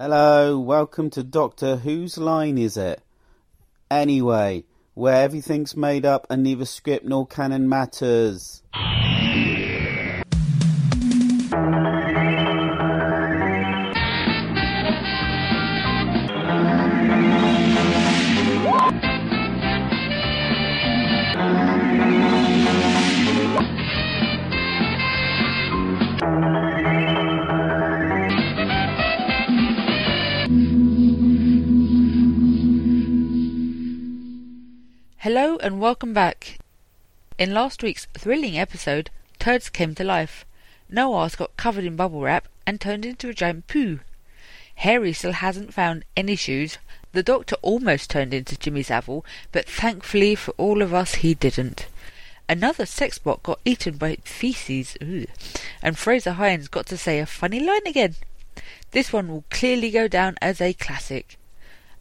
Hello, welcome to Doctor Whose Line Is It? Anyway, where everything's made up and neither script nor canon matters. Hello and welcome back. In last week's thrilling episode, Turds came to life. Noah's got covered in bubble wrap and turned into a giant poo. Harry still hasn't found any shoes. The doctor almost turned into Jimmy Savile, but thankfully for all of us he didn't. Another sex bot got eaten by feces, Ugh. and Frazer Hines got to say a funny line again. This one will clearly go down as a classic.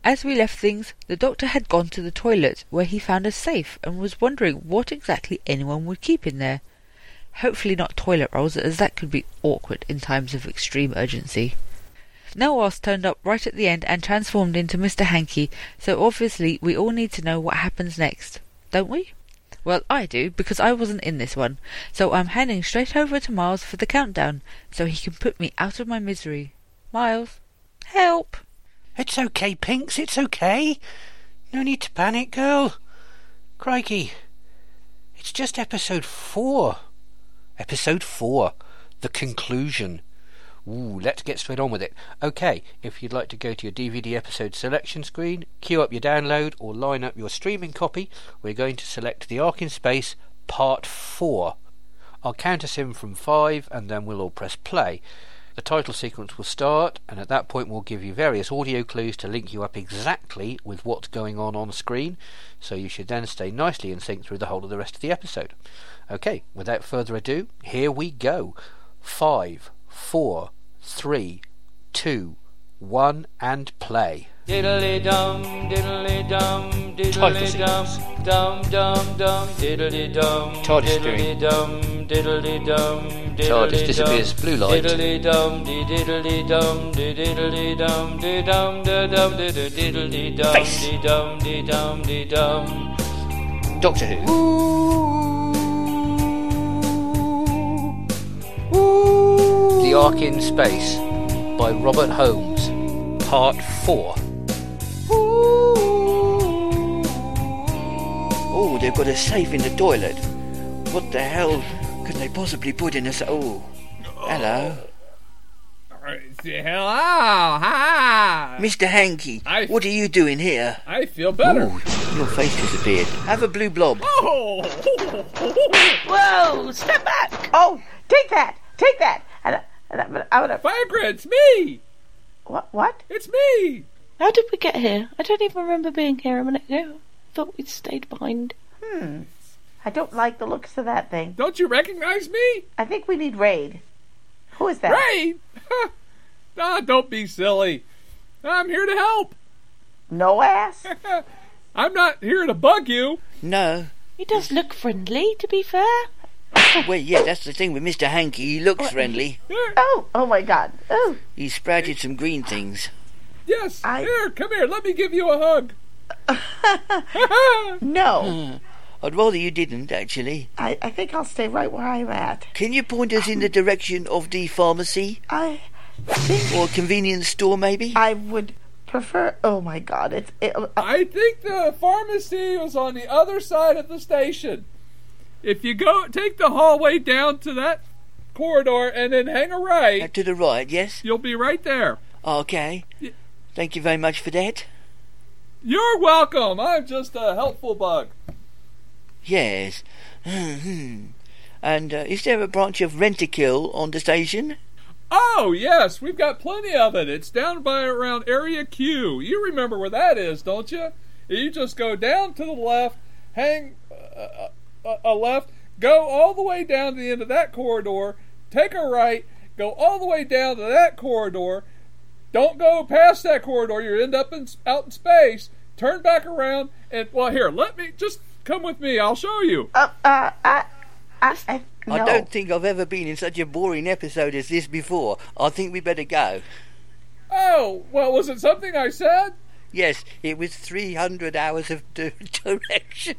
As we left things, the doctor had gone to the toilet, where he found a safe, and was wondering what exactly anyone would keep in there. Hopefully not toilet rolls, as that could be awkward in times of extreme urgency. Noah's turned up right at the end and transformed into Mr. Hankey, so obviously we all need to know what happens next, don't we? Well, I do, because I wasn't in this one, so I'm handing straight over to Miles for the countdown, so he can put me out of my misery. Miles, help! It's okay, Pinks, it's okay. No need to panic, girl. Crikey. It's just episode four. Episode four. The conclusion. Ooh, let's get straight on with it. Okay, if you'd like to go to your DVD episode selection screen, queue up your download, or line up your streaming copy, we're going to select The Ark in Space Part 4. I'll count us in from 5 and then we'll all press play. The title sequence will start, and at that point we'll give you various audio clues to link you up exactly with what's going on on screen, so you should then stay nicely in sync through the whole of the rest of the episode. Okay, without further ado, here we go. Five, four, three, two, one, and play. Diddly dum, diddly dum, Title diddly dum, sequence. dum dum dum, diddly dum, diddly dum, diddly dum, TARDIS disappears, blue light. Diddly dum, di diddly dum, di diddly dum, dum da dum, di di diddly dum, Face. dum, dum, dum. Doctor Who. The Ark in Space by Robert Holmes, Part 4. Oh, they've got a safe in the toilet. What the hell could they possibly put in a safe? Oh, hello. Hello, hi. Mr. Hankey, I- what are you doing here? I feel better. Oh, your face disappeared. Have a blue blob. Oh, Whoa! Step back! Oh, take that! Take that! And, I- and I'm gonna, Viagra, it's me. What? What? It's me. How did we get here? I don't even remember being here a minute ago. Thought we'd stayed behind. Hmm. I don't like the looks of that thing. Don't you recognize me? I think we need raid. Who is that? Ray. ah, don't be silly. I'm here to help. No ass. I'm not here to bug you. No. He does look friendly, to be fair. Well, yeah, that's the thing with Mr. Hankey. He looks friendly. Here. Oh, oh my God. Oh, He sprouted some green things. Yes. I- Here, come here. Let me give you a hug. no. I'd rather you didn't, actually. I, I think I'll stay right where I'm at. Can you point us in the direction of the pharmacy I think or convenience store, maybe? I would prefer. Oh my God! It's. It, uh, I think the pharmacy was on the other side of the station. If you go, take the hallway down to that corridor and then hang a Uh, right, to the right, yes? you'll be right there. Okay. Y- Thank you very much for that. You're welcome. I'm just a helpful bug. Yes. and uh, is there a branch of Rentokil on the station? Oh, yes, we've got plenty of it. It's down by around Area Q. You remember where that is, don't you? You just go down to the left, hang uh, uh, a left, go all the way down to the end of that corridor, take a right, go all the way down to that corridor. Don't go past that corridor. You end up in, out in space. Turn back around and well, here, let me just come with me. I'll show you. uh, uh, I, I, I, no. I don't think I've ever been in such a boring episode as this before. I think we better go. Oh, well, was it something I said? Yes, it was 300 hours of di- direction.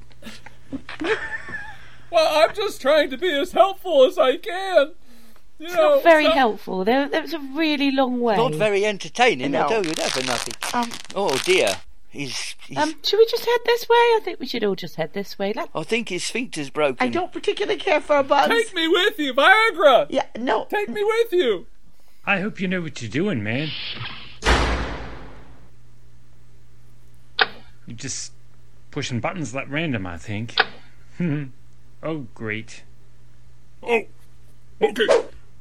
Well, I'm just trying to be as helpful as I can. You It's know, not very so- helpful. There, there was a really long way. Not very entertaining, No. I tell you that for nothing. Um, Oh dear. He's, he's Um, should we just head this way? I think we should all just head this way. Let- I think his sphincter's broken. I don't particularly care for a buzz. Take me with you, Viagra. Yeah, no. Take me with you. I hope you know what you're doing, man. You're just pushing buttons like random, I think. oh, great. Oh, okay.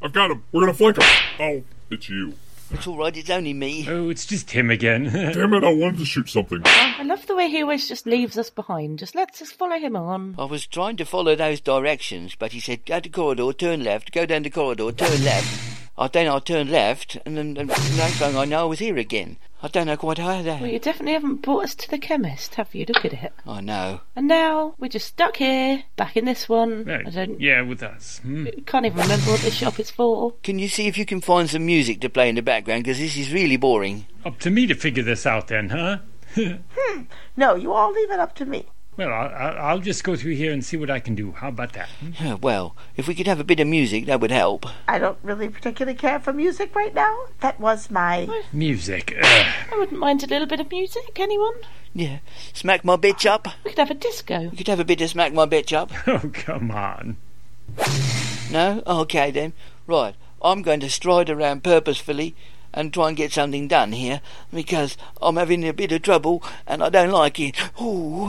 I've got him. We're gonna flank him. Oh, it's you. It's all right. It's only me. Oh, it's just him again. Damn it! I wanted to shoot something. I love the way he always just leaves us behind. Just let's just follow him on. I was trying to follow those directions, but he said, go to the corridor, turn left, go down the corridor, turn left. I then I turned left, and then and the next thing I know, I was here again. I don't know quite how that. Well, you definitely haven't brought us to the chemist, have you? Look at it. I know. And now we're just stuck here, back in this one. Yeah, I don't. yeah, with us. Hmm. Can't even remember what this shop is for. Can you see if you can find some music to play in the background? Because this is really boring. Up to me to figure this out then, huh? hmm. No, you all leave it up to me. Well, I'll, I'll I'll just go through here and see what I can do. How about that? hmm? Well, if we could have a bit of music, that would help. I don't really particularly care for music right now. That was my. Music. Ugh. I wouldn't mind a little bit of music. Anyone? Yeah. Smack my bitch up. We could have a disco. We could have a bit of smack my bitch up. Oh, come on. No? Okay then. Right. I'm going to stride around purposefully and try and get something done here because I'm having a bit of trouble and I don't like it. Ooh.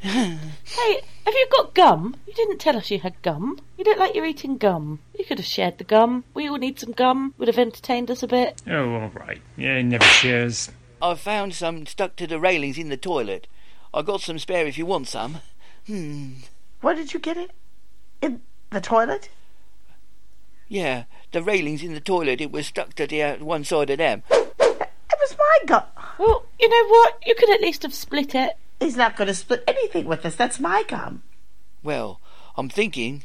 Hey, have you got gum? You didn't tell us you had gum. You look like you're eating gum. You could have shared the gum. We all need some gum. Would have entertained us a bit. Oh, all right. Yeah, never shares. I found some stuck to the railings in the toilet. I got some spare if you want some. Hmm. Where did you get it? In the toilet? Yeah, the railings in the toilet, it was stuck to the uh, one side of them. It was my gum. Well, you know what? You could at least have split it. He's not going to split anything with us. That's my gum. Well, I'm thinking.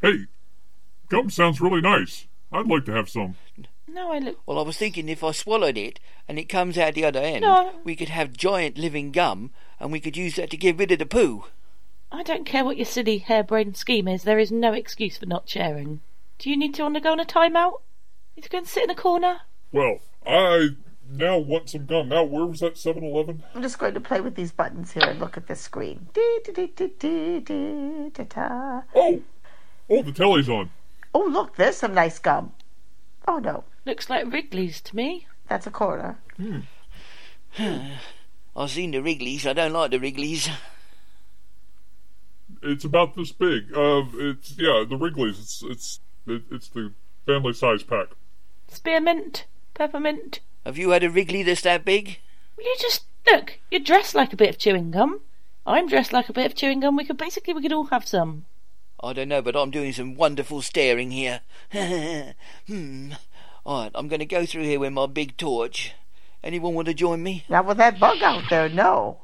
Hey, gum sounds really nice. I'd like to have some. No, I look. Well, I was thinking if I swallowed it and it comes out the other end, No. we could have giant living gum and we could use that to get rid of the poo. I don't care what your silly harebrained scheme is. There is no excuse for not sharing. Do you need to undergo on a timeout? Need to go and sit in a corner? Well, I now want some gum. Now, where was that 7 Eleven? I'm just going to play with these buttons here and look at this screen. Dee, dee, dee. Oh! Oh, the telly's on. Oh, look, there's some nice gum. Oh, no, Looks like Wrigley's to me. that's a corner. I've seen the Wrigley's. I don't like the Wrigley's. It's about this big. Uh, it's, yeah, the Wrigley's. It's, it's, it, it's the family size pack. Spearmint, peppermint. Have you had a Wrigley that's that big? Will you just look? You're dressed like a bit of chewing gum. I'm dressed like a bit of chewing gum. We could basically we could all have some. I don't know, but I'm doing some wonderful staring here. hmm. Alright, I'm going to go through here with my big torch. Anyone want to join me? Not with that bug out there, no.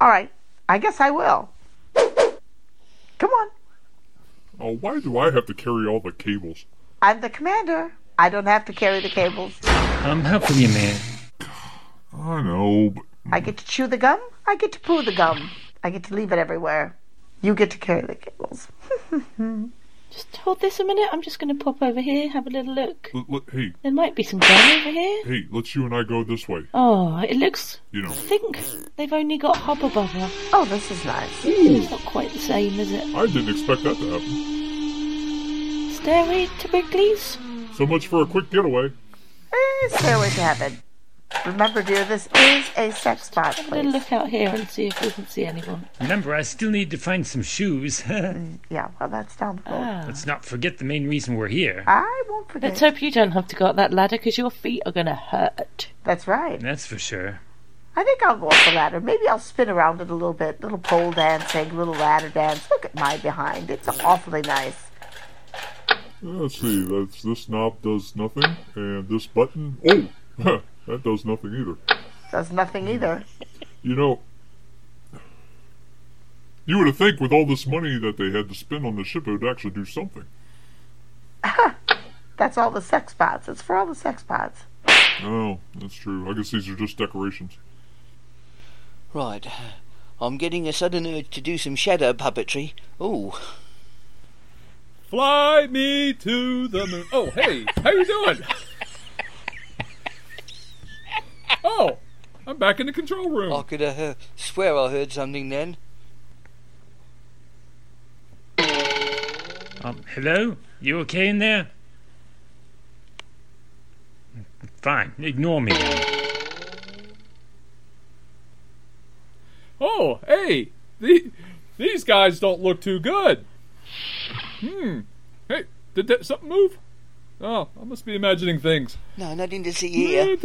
All right, I guess I will. Come on. Oh, why do I have to carry all the cables? I'm the commander. I don't have to carry the cables. Um, I'm helping you, man. I know, but I get to chew the gum. I get to poo the gum. I get to leave it everywhere. You get to carry the cables. Just hold this a minute. I'm just going to pop over here, have a little look. l- l- hey, There might be some gum over here. hey, let's you and I go this way. Oh, it looks. You know. I think they've only got hubba bubba. Oh, this is nice. It's not quite the same, is it? I didn't expect that to happen. Stairway to Wrigley's. So much for a quick getaway. Eh, stairway to heaven. Remember, dear, this is a sex spot, I'm going look out here and see if we can see anyone. Remember, I still need to find some shoes. Yeah, well, that's down the road. Ah. Let's not forget the main reason we're here. I won't forget. Let's hope you don't have to go up that ladder because your feet are going to hurt. That's right. That's for sure. I think I'll go up the ladder. Maybe I'll spin around it a little bit. Little pole dancing, little ladder dance. Look at my behind. It's awfully nice. Let's see, that's this knob does nothing, and this button, oh, that does nothing either. Does nothing either. You know, you would have think with all this money that they had to spend on the ship, it would actually do something. That's all the sex pods. It's for all the sex pods. Oh, that's true. I guess these are just decorations. Right. I'm getting a sudden urge to do some shadow puppetry. Ooh. Fly me to the moon. Oh, hey, how you doing? Oh, I'm back in the control room. I could uh, swear I heard something then. Um, hello? You okay in there? Fine, ignore me. Oh, hey, the, these guys don't look too good. Hmm. Hey, did that something move? Oh, I must be imagining things. No, nothing to see here.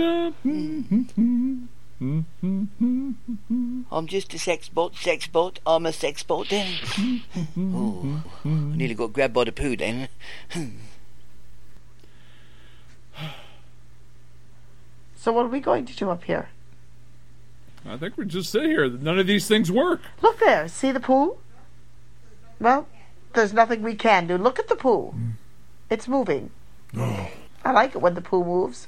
I'm just a sex bot, sex bot. I'm a sex bot then. oh, I nearly got grabbed by the poo then. So what are we going to do up here? I think we just sit here. None of these things work. Look there. See the pool? Well, there's nothing we can do. Look at the pool. Mm. It's moving. Oh, I like it when the pool moves.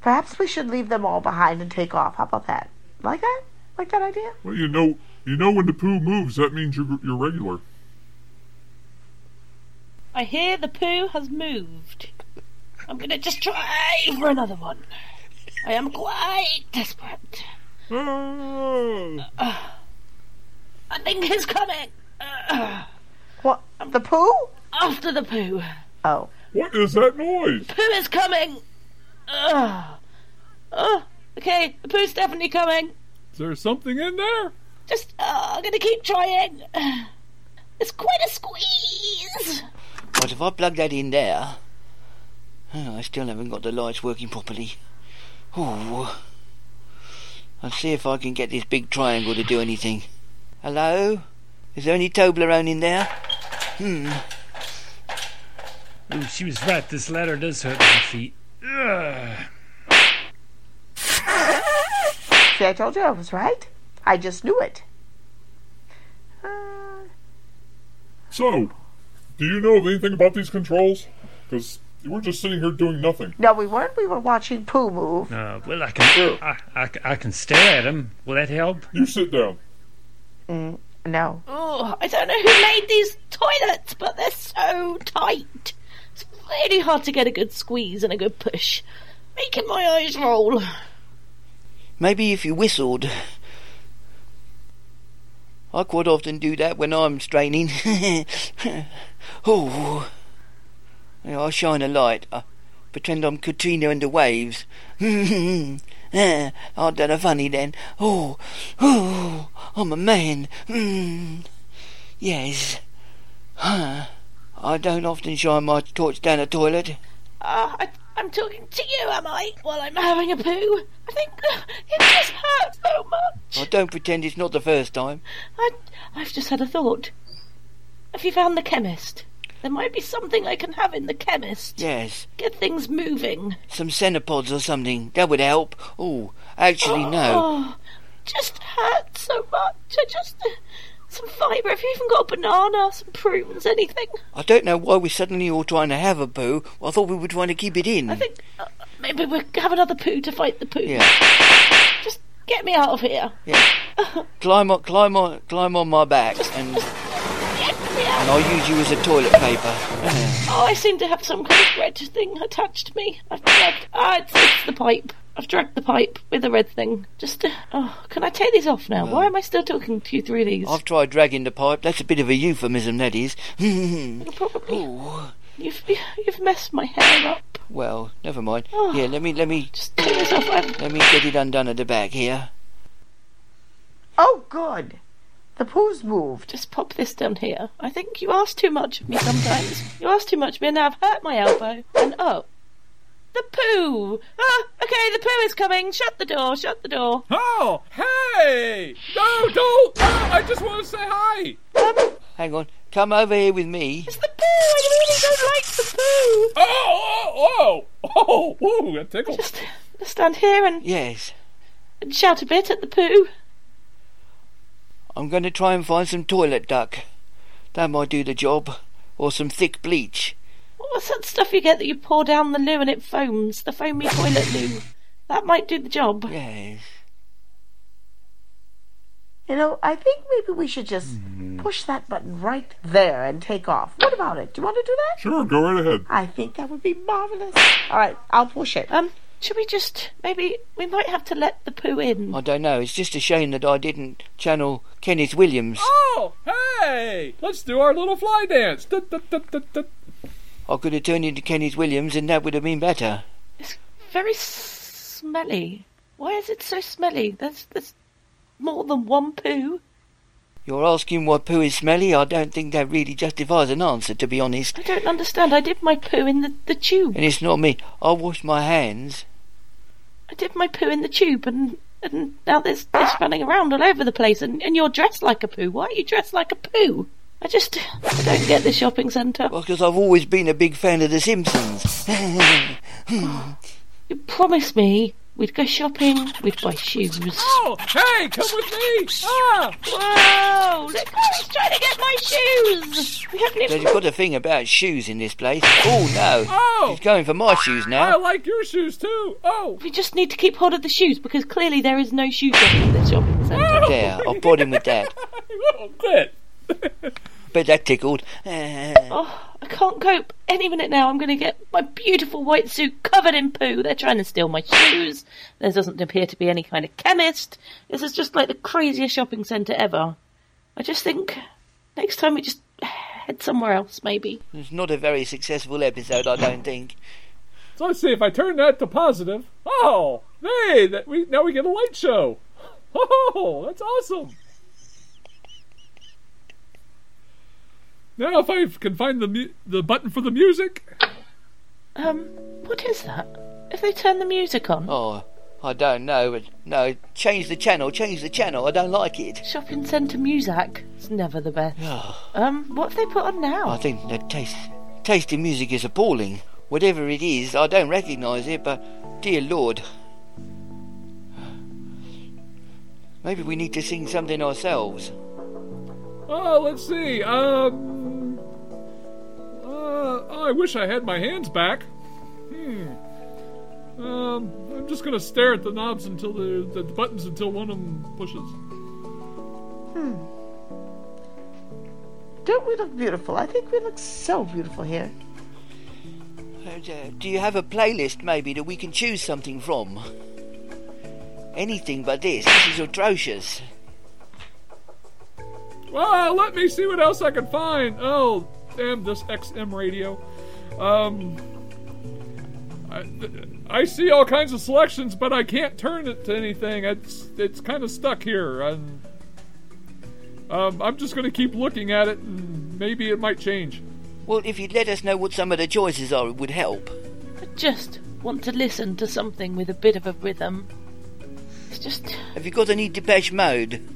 Perhaps we should leave them all behind and take off. How about that? Like that? Like that idea? well, you know, you know when the poo moves, that means you're you're regular. I hear the poo has moved. I'm gonna just try for another one. I am quite desperate. Oh, I think it's coming. Uh, What? The poo? after the poo. Oh. What is that noise? Poo is coming. Uh, oh, okay, the poo's definitely coming. Is there something in there? Just, uh, I'm gonna keep trying. It's quite a squeeze. But if I plug that in there, oh, I still haven't got the lights working properly. Ooh. I'll see if I can get this big triangle to do anything. Hello? Is there any Toblerone in there? Hmm. Ooh, she was right. This ladder does hurt my feet. Ugh. See, I told you I was right. I just knew it. Uh, So, do you know anything about these controls? Because we're just sitting here doing nothing. no, we weren't. We were watching poo move. Uh, well, I can, I, I, I can stare at him. Will that help? You sit down. Mm, no. Oh, I don't know who made these toilets, but they're so tight. It's really hard to get a good squeeze and a good push. Making my eyes roll. Maybe if you whistled. I quite often do that when I'm straining. oh. Yeah, I shine a light. I pretend I'm Katrina and the waves. Eh, I've done a funny then. Oh, oh, I'm a man. Mm. Yes. Huh. I don't often shine my torch down a toilet. Ah, I, I'm talking to you, am I? While I'm having a poo. I think uh, it just hurts so much. I don't pretend it's not the first time. I, I've just had a thought. Have you found the chemist? There might be something I can have in the chemist. Yes. Get things moving. Some senna pods or something. That would help. Oh, actually, no. Oh, just hurts so much. I just. Some fibre. Have you even got a banana, some prunes, anything? I don't know why we're suddenly all trying to have a poo. I thought we were trying to keep it in. I think uh, maybe we'll have another poo to fight the poo. Yeah. Just get me out of here. Yeah. climb on, climb on, climb on my back, and Get me out. and I'll use you as a toilet paper. Oh, I seem to have some kind of red thing attached to me. I've dragged. Ah, it's, it's the pipe. I've dragged the pipe with the red thing. Just. Uh, oh, can I take these off now? Why am I still talking to you through these? I've tried dragging the pipe. That's a bit of a euphemism, that is. Probably. Ooh. You've you've messed my hair up. Well, never mind. Oh. Here, let me let me Just take this off. I've, let me get it undone at the back here. Oh, good. The poo's moved. just pop this down here. I think you ask too much of me sometimes. you ask too much of me, and now I've hurt my elbow. And oh, the poo. Ah, okay, the poo is coming. Shut the door. Shut the door. Oh, hey! No, don't! Ah, I just want to say hi! Um, Hang on. Come over here with me. it's the poo. I really don't like the poo. Oh, oh, oh! Oh, ooh, that tickled. Just stand here and, Yes. and shout a bit at the poo. I'm going to try and find some toilet duck. That might do the job. Or some thick bleach. What What's that stuff you get that you pour down the loo and it foams? The foamy toilet loo. That might do the job. Yes. You know, I think maybe we should just push that button right there and take off. What about it? Do you want to do that? Sure, go right ahead. I think that would be marvelous. All right, I'll push it. Um, should we just maybe we might have to let the poo in? I don't know. It's just a shame that I didn't channel Kenneth Williams. Oh, hey! Let's do our little fly dance. I could have turned into Kenneth Williams and that would have been better. It's very smelly. Why is it so smelly? There's there's more than one poo. You're asking why poo is smelly? I don't think that really justifies an answer, to be honest. I don't understand. I did my poo in the, the tube. And it's not me. I washed my hands. I did my poo in the tube, and and now there's this running around all over the place, and, and you're dressed like a poo. Why are you dressed like a poo? I just I don't get the shopping centre. Well, because I've always been a big fan of The Simpsons. You promised me we'd go shopping, we'd buy shoes. Oh, hey, come with me! Ah! Whoa! Look, he's trying to get my shoes! We haven't They've even... got a thing about shoes in this place. Oh, no. Oh! He's going for my shoes now. I like your shoes too. Oh, We just need to keep hold of the shoes, because clearly there is no shoe shop in this shopping centre. There, I'll brought him with that. oh, quit. Bet that tickled. Oh, I can't cope. Any minute now, I'm going to get my beautiful white suit covered in poo. They're trying to steal my shoes. There doesn't appear to be any kind of chemist. This is just like the craziest shopping centre ever. I just think next time we just head somewhere else, maybe. It's not a very successful episode, I don't think. So let's see if I turn that to positive. Oh, hey, that we now we get a light show. Oh, that's awesome. Now, if I can find the mu- the button for the music. Um, what is that? If they turn the music on? Oh, I don't know. But no, change the channel, change the channel. I don't like it. Shopping centre music. It's never the best. Um, what have they put on now? I think the taste, tasty music is appalling. Whatever it is, I don't recognise it, but dear Lord. Maybe we need to sing something ourselves. Oh, let's see. Um, uh, I wish I had my hands back. Hmm. Um, I'm just gonna stare at the knobs until the, the, the buttons until one of them pushes. Hmm. Don't we look beautiful? I think we look so beautiful here. Uh, Do you have a playlist, maybe, that we can choose something from? Anything but this. This is atrocious. Well, let me see what else I can find. Oh, damn this XM radio. Um, I, I see all kinds of selections, but I can't turn it to anything. It's it's kind of stuck here. And, um, I'm just going to keep looking at it, and maybe it might change. Well, if you'd let us know what some of the choices are, it would help. I just want to listen to something with a bit of a rhythm. It's just. Have you got any Depeche Mode?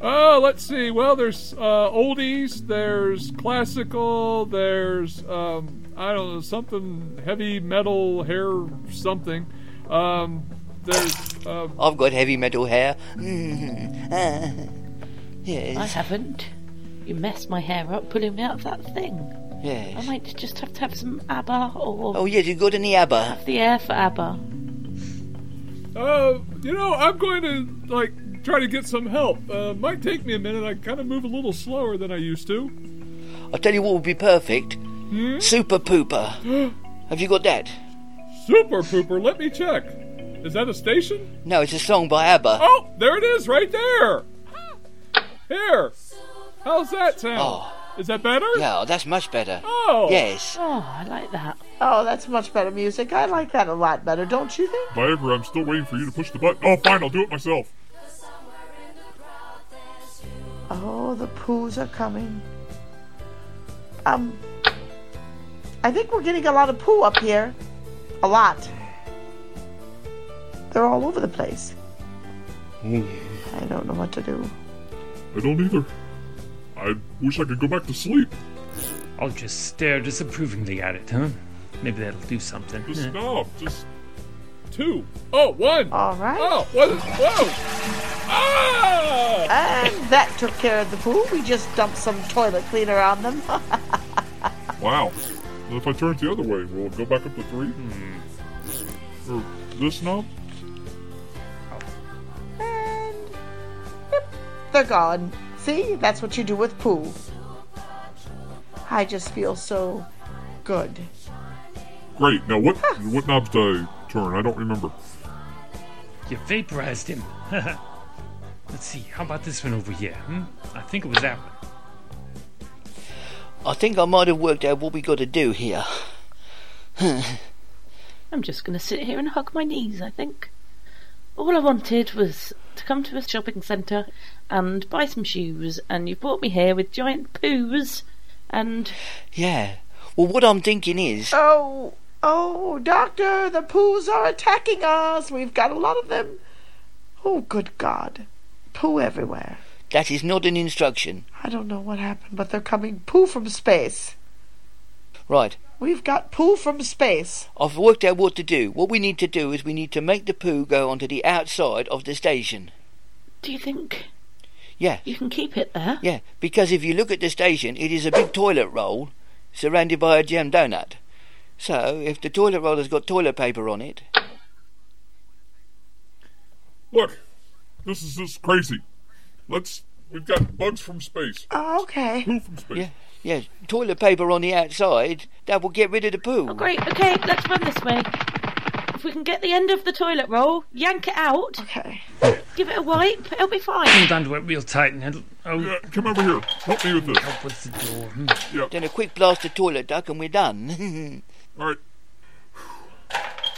Oh, let's see. Well, there's uh, oldies, there's classical, there's um, I don't know something heavy metal, hair something. Um, there's um, I've got heavy metal hair. Ah. I yes, haven't. You messed my hair up pulling me out of that thing. I might just have to have some ABBA or Oh, yes, you got any ABBA? have the air for ABBA. uh, you know, I'm going to like try to get some help. Uh, might take me a minute. I kind of move a little slower than I used to. I'll tell you what would be perfect. Super Pooper. Have you got that? Super pooper. Let me check. Is that a station? No, it's a song by ABBA. Oh, there it is, right there. Here. How's that sound? Oh. Is that better? Yeah, that's much better. Oh. Yes. Oh, I like that. Oh, that's much better music. I like that a lot better, don't you think? Viagra, I'm still waiting for you to push the button. Oh, fine, I'll do it myself. Oh, the poos are coming. Um, I think we're getting a lot of poo up here. A lot. They're all over the place. Oh, I don't know what to do. I don't either. I wish I could go back to sleep. I'll just stare disapprovingly at it, huh? Maybe that'll do something. Just stop. Just Two. Oh, one. All right. Oh, what? Whoa. Ah! And that took care of the poo. We just dumped some toilet cleaner on them. wow. if I turn it the other way, will it go back up to three? Or this knob? And yep, they're gone. See, that's what you do with poo. I just feel so good. Great. Now what what knobs do I turn? I don't remember. You vaporized him. Let's see, how about this one over here? Hmm? I think it was that one. I think I might have worked out what we got to do here. I'm just going to sit here and hug my knees, I think. All I wanted was to come to a shopping centre and buy some shoes, and you brought me here with giant poos, and Yeah. Well, what I'm thinking is, Oh, oh, Doctor, the poos are attacking us. We've got a lot of them. Oh, good God. Poo everywhere. that is not an instruction. I don't know what happened, but they're coming poo from space. Right. We've got poo from space. I've worked out what to do. What we need to do is we need to make the poo go onto the outside of the station. do you think Yeah, you can keep it there? yeah. Because if you look at the station, it is a big toilet roll surrounded by a jam donut. So, if the toilet roll has got toilet paper on it, Look, this is just crazy. Let's. We've got bugs from space. Oh, okay. Poo from space. yeah, yeah, toilet paper on the outside, that will get rid of the poo. Oh, great. Okay, let's run this way. If we can get the end of the toilet roll, yank it out, Okay. give it a wipe, it'll be fine. Hold on to it real tight and it'll. Oh, Yeah, come over here. Help me with this. help with the door. Hmm. Then a quick blast of toilet duck and we're done. All right.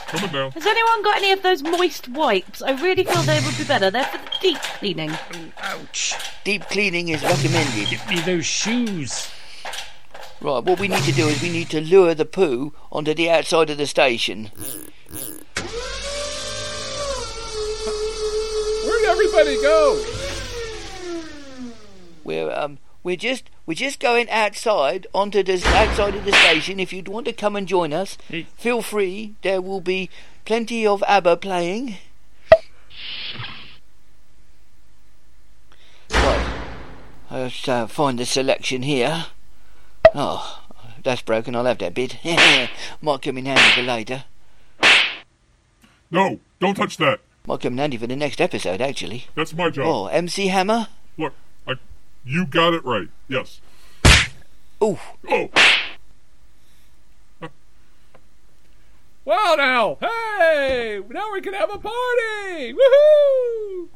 Coming down. Has anyone got any of those moist wipes? I really feel they would be better. They're for the deep cleaning. Ouch. Deep cleaning is recommended. Give me those shoes. Right, what we need to do is we need to lure the poo onto the outside of the station. Where'd everybody go? We're um we're just we're just going outside onto the outside of the station. If you'd want to come and join us, feel free. There will be plenty of ABBA playing. Right, let's uh, find the selection here. Oh, that's broken. I'll have that bit. Might come in handy for later. No, don't touch that. Might come in handy for the next episode, actually. That's my job. Oh, MC Hammer. Look, I, you got it right. Yes. Ooh, Oh, Wow now! Hey! Now we can have a party! Woohoo!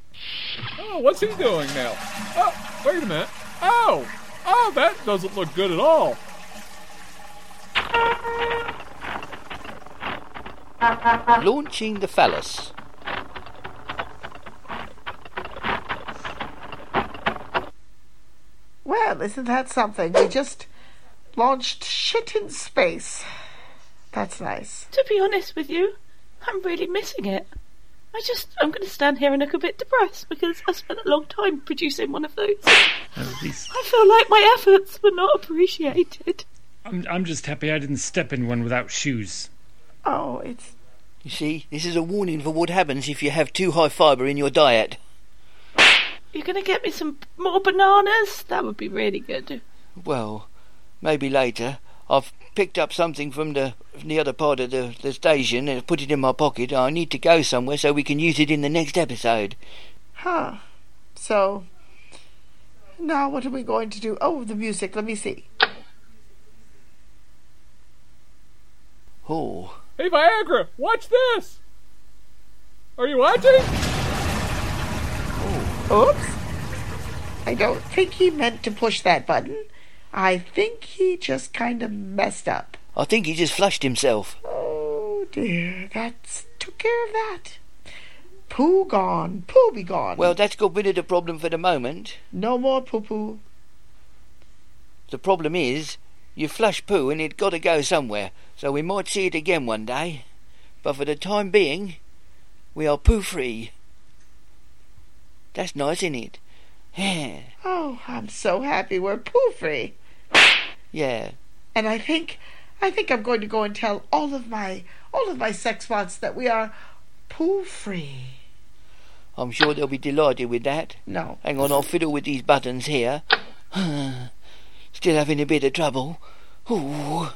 Oh, what's he doing now? Oh, wait a minute. Oh! Oh, that doesn't look good at all. launching the phallus. Well, isn't that something? We just launched shit in space. That's nice. To be honest with you, I'm really missing it. I just, I'm going to stand here and look a bit depressed because I spent a long time producing one of those. At least I feel like my efforts were not appreciated. I'm, I'm just happy I didn't step in one without shoes. Oh, it's You see, this is a warning for what happens if you have too high fibre in your diet. You're going to get me some more bananas? That would be really good. Well, maybe later. I've picked up something from the from the other part of the, the station and put it in my pocket. I need to go somewhere so we can use it in the next episode. huh. So now what are we going to do? Oh, the music. Let me see. Oh, Hey, Viagra, watch this! Are you watching? Oops. I don't think he meant to push that button. I think he just kind of messed up. I think he just flushed himself. Oh dear, that's took care of that. Pooh gone. Pooh be gone. Well, that's got rid of the problem for the moment. no more poo poo. The problem is, you flush poo and it got to go somewhere, so we might see it again one day. But for the time being, we are poo free. That's nice, isn't it? Oh, I'm so happy we're poo free. yeah. And I think, I think I'm going to go and tell all of my, all of my sex bots that we are poo free. I'm sure they'll be delighted with that. No, Hang on, I'll fiddle with these buttons here. Still having a bit of trouble. Ooh.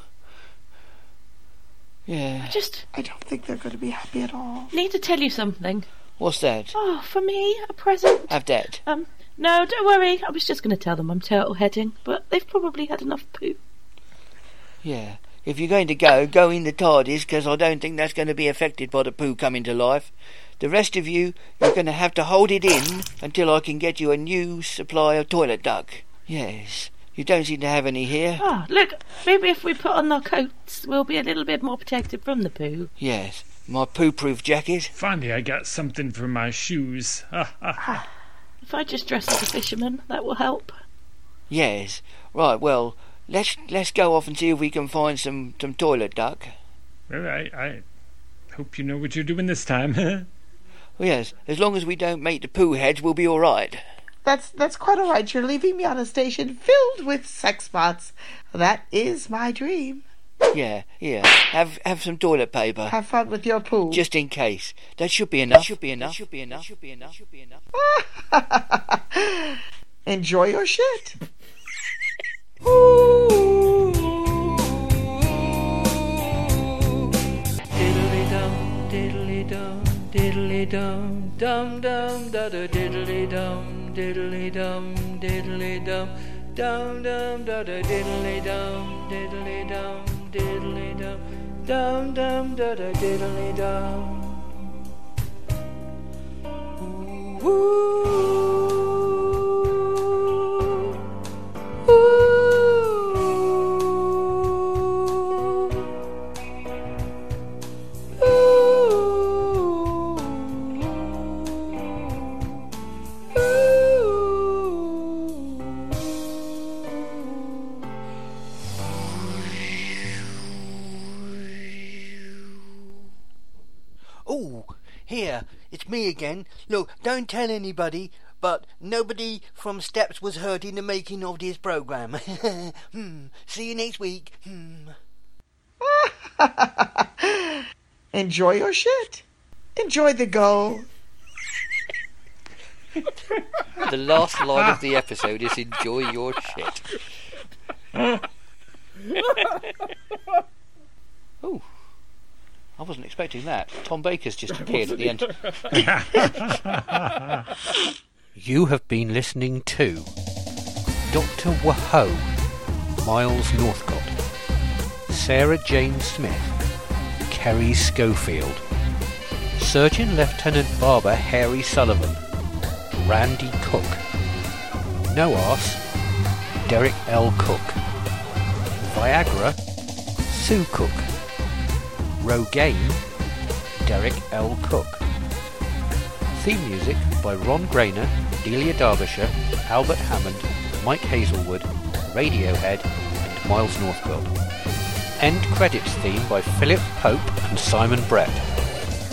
Yeah. I just I don't think they're going to be happy at all. need to tell you something. What's that? Oh, for me, a present. Have that. Um, no, don't worry. I was just going to tell them I'm turtle heading, but they've probably had enough poo. Yeah. If you're going to go, go in the TARDIS, because I don't think that's going to be affected by the poo coming to life. The rest of you, you're going to have to hold it in until I can get you a new supply of toilet duck. Yes. You don't seem to have any here. Ah, look, maybe if we put on our coats, we'll be a little bit more protected from the poo. Yes. My poo-proof jacket. Finally, I got something for my shoes. Ha ha ha. If I just dress as a fisherman, that will help. Yes. Right, well, let's let's go off and see if we can find some, some toilet duck. Well, I, I hope you know what you're doing this time. Yes, as long as we don't make the poo heads, we'll be all right. That's that's quite all right. You're leaving me on a station filled with sex bots. That is my dream. Yeah, yeah. Have have some toilet paper. Have fun with your pool. Just in case. That should be enough. Should be enough. Should be enough. Should be enough. Should be enough. Enjoy your shit. Diddly dum, diddly dum, diddly dum, dum dum da da diddly dum, diddly dum, diddly dum, dum dum da da diddly dum, diddly dum, diddly dum, dum dum da da diddly dum. Ooh, again. Look, don't tell anybody, but nobody from Steps was hurt in the making of this program. hmm. See you next week. Hmm. Enjoy your shit. Enjoy the goal. The last line of the episode is enjoy your shit. oh. I wasn't expecting that. Tom Baker's just appeared at the end. you have been listening to Dr. Waho, Miles Northcott, Sarah Jane Smith, Kerry Schofield, Surgeon Lieutenant Barber Harry Sullivan, Randy Cook, Noas, Derek L. Cook, Viagra, Sue Cook, Rogaine, Derek L. Cook. Theme music by Ron Grainer, Delia Derbyshire, Albert Hammond, Mike Hazelwood, Radiohead, and Miles Northcott. End credits theme by Philip Pope and Simon Brett.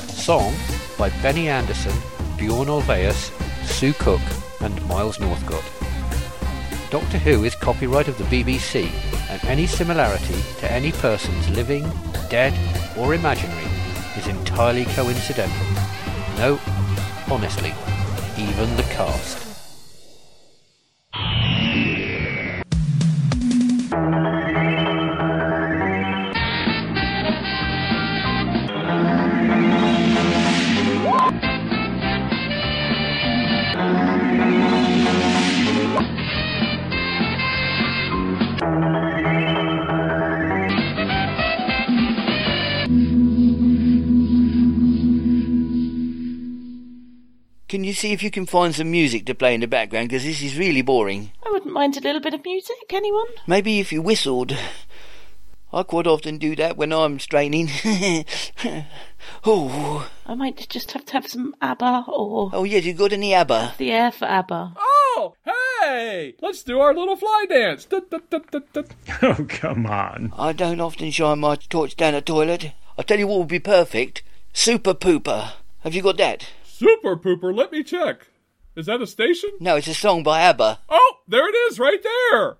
Song by Benny Andersson, Bjorn Ulvaeus, Sue Cook, and Miles Northcott. Doctor Who is copyright of the BBC, and any similarity to any persons living, dead, or imaginary is entirely coincidental. No, honestly, even the cast. See if you can find some music to play in the background? Because this is really boring. I wouldn't mind a little bit of music, anyone? Maybe if you whistled. I quite often do that when I'm straining. oh, I might just have to have some ABBA or oh yes, you got any ABBA? the air for ABBA. Oh, hey! Let's do our little fly dance. Dut, dut, dut, dut, dut. oh, come on. I don't often shine my torch down a toilet. I tell you what would be perfect. Super Pooper. Have you got that? Super Pooper, let me check. Is that a station? No, it's a song by ABBA. Oh, there it is, right there.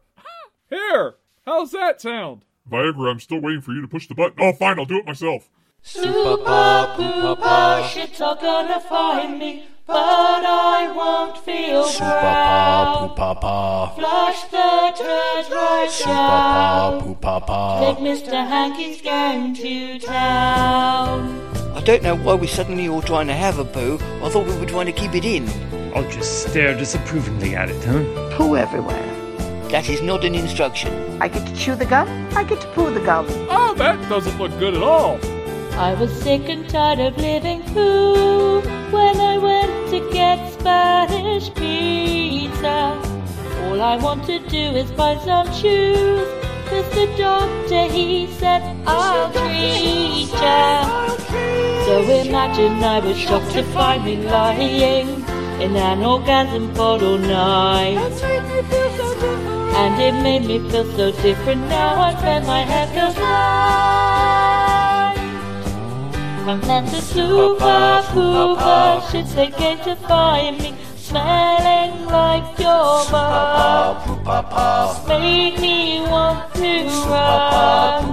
Here, how's that sound? Viagra, I'm still waiting for you to push the button. Oh, fine, I'll do it myself. Super pooper, shit's all gonna find me, but I won't feel proud. Super pooper, flush the turds right down. Super Poopa, take Mr. Hankey's gang to town. I don't know why we're suddenly all trying to have a poo. I thought we were trying to keep it in. I'll just stare disapprovingly at it, huh? Poo everywhere. That is not an instruction. I get to chew the gum, I get to poo the gum. Oh, that doesn't look good at all. I was sick and tired of living poo when I went to get Spanish pizza. All I want to do is buy some shoes. Cause the doctor he said I'll treat ya. So imagine I was shocked to find me lying in an orgasm pod all night. And it made me feel so different now. I spend my head feels right. And then the super pooper shits they came to find me, smelling like your butt. Made me want to run,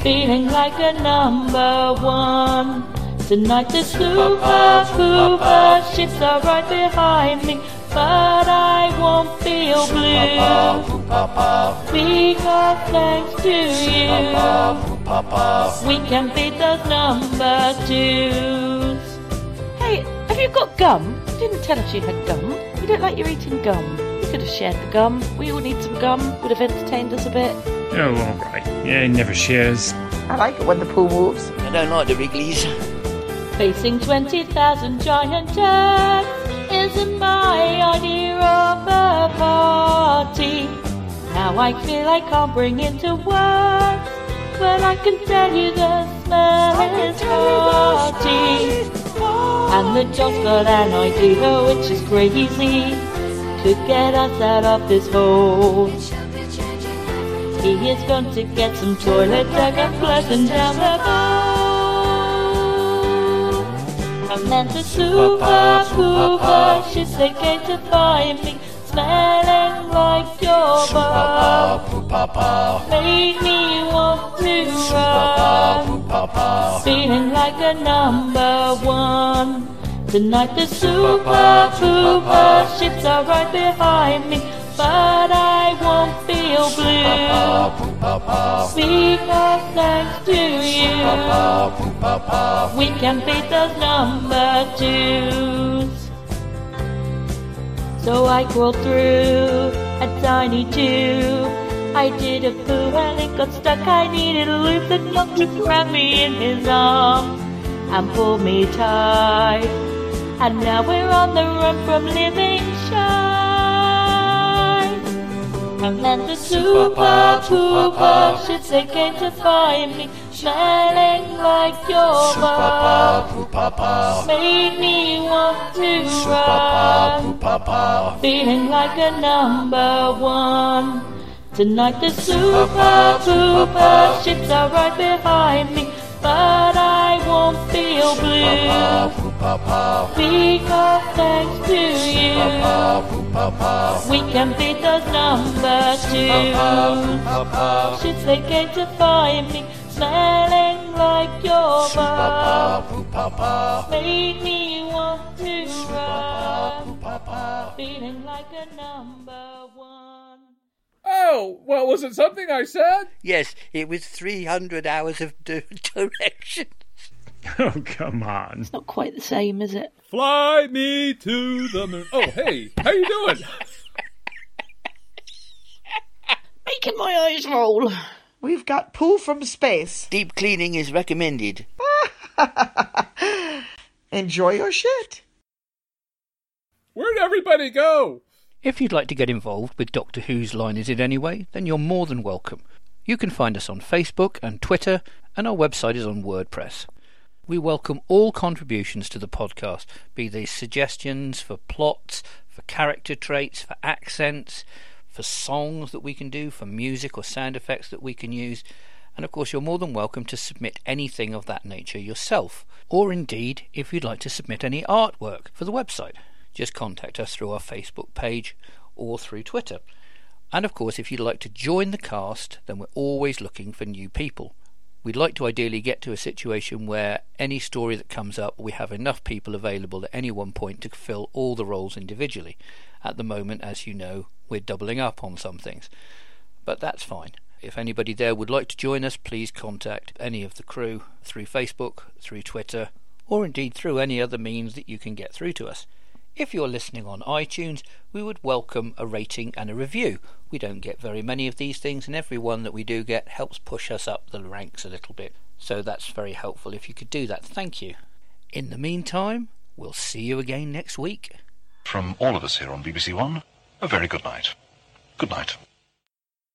feeling like a number one. Tonight the super pooper shits are right behind me, but I won't feel blue. Because thanks to you, we can beat those number twos. Hey, have you got gum? You didn't tell us you had gum. You look like you're eating gum. You could have shared the gum. We all need some gum. Would have entertained us a bit. Oh, alright. Yeah, he never shares. I like it when the pool moves. I don't like the Wrigley's. Facing 20,000 giant jacks isn't my idea of a party. Now I feel I can't bring it to words, but I can tell you the smell is party. And the John's got an idea which is crazy to get us out of this hole. He is going to get some toilet dug and flushing down the bowl. And then the super pooper they came to find me, smelling like your butt. Made me want to run, feeling like a number one. Tonight the super pooper ships are right behind me, but I won't feel blue. Because thanks to you, we can beat those number twos. So I crawled through a tiny tube. I did a poo and it got stuck. I needed a loop. The doctor grabbed me in his arms and pulled me tight. And now we're on the run from living shine. And then the super pooper shits they came to find me, smelling like your butt. Made me want to run, feeling like a number one. Tonight the super pooper shits are right behind me, but I won't feel blue. Because thanks to you, we can beat those number twos. Shits they came to find me, smelling like your butt. Made me want to run, feeling like a number one. Oh, well, was it something I said? Yes, it was 300 hours of direction. Oh, come on. It's not quite the same, is it? Fly me to the moon. Oh, hey, how you doing? Making my eyes roll. We've got poo from space. Deep cleaning is recommended. Enjoy your shit. Where'd everybody go? If you'd like to get involved with Doctor Who's Line Is It Anyway, then you're more than welcome. You can find us on Facebook and Twitter, and our website is on WordPress. We welcome all contributions to the podcast, be they suggestions for plots, for character traits, for accents, for songs that we can do, for music or sound effects that we can use. And of course, you're more than welcome to submit anything of that nature yourself, or indeed, if you'd like to submit any artwork for the website, just contact us through our Facebook page or through Twitter. And of course, if you'd like to join the cast, then we're always looking for new people. We'd like to ideally get to a situation where any story that comes up, we have enough people available at any one point to fill all the roles individually. At the moment, as you know, we're doubling up on some things. But that's fine. If anybody there would like to join us, please contact any of the crew through Facebook, through Twitter, or indeed through any other means that you can get through to us. If you're listening on iTunes, we would welcome a rating and a review. We don't get very many of these things, and every one that we do get helps push us up the ranks a little bit. So that's very helpful if you could do that. Thank you. In the meantime, we'll see you again next week. From all of us here on BBC One, a very good night. Good night.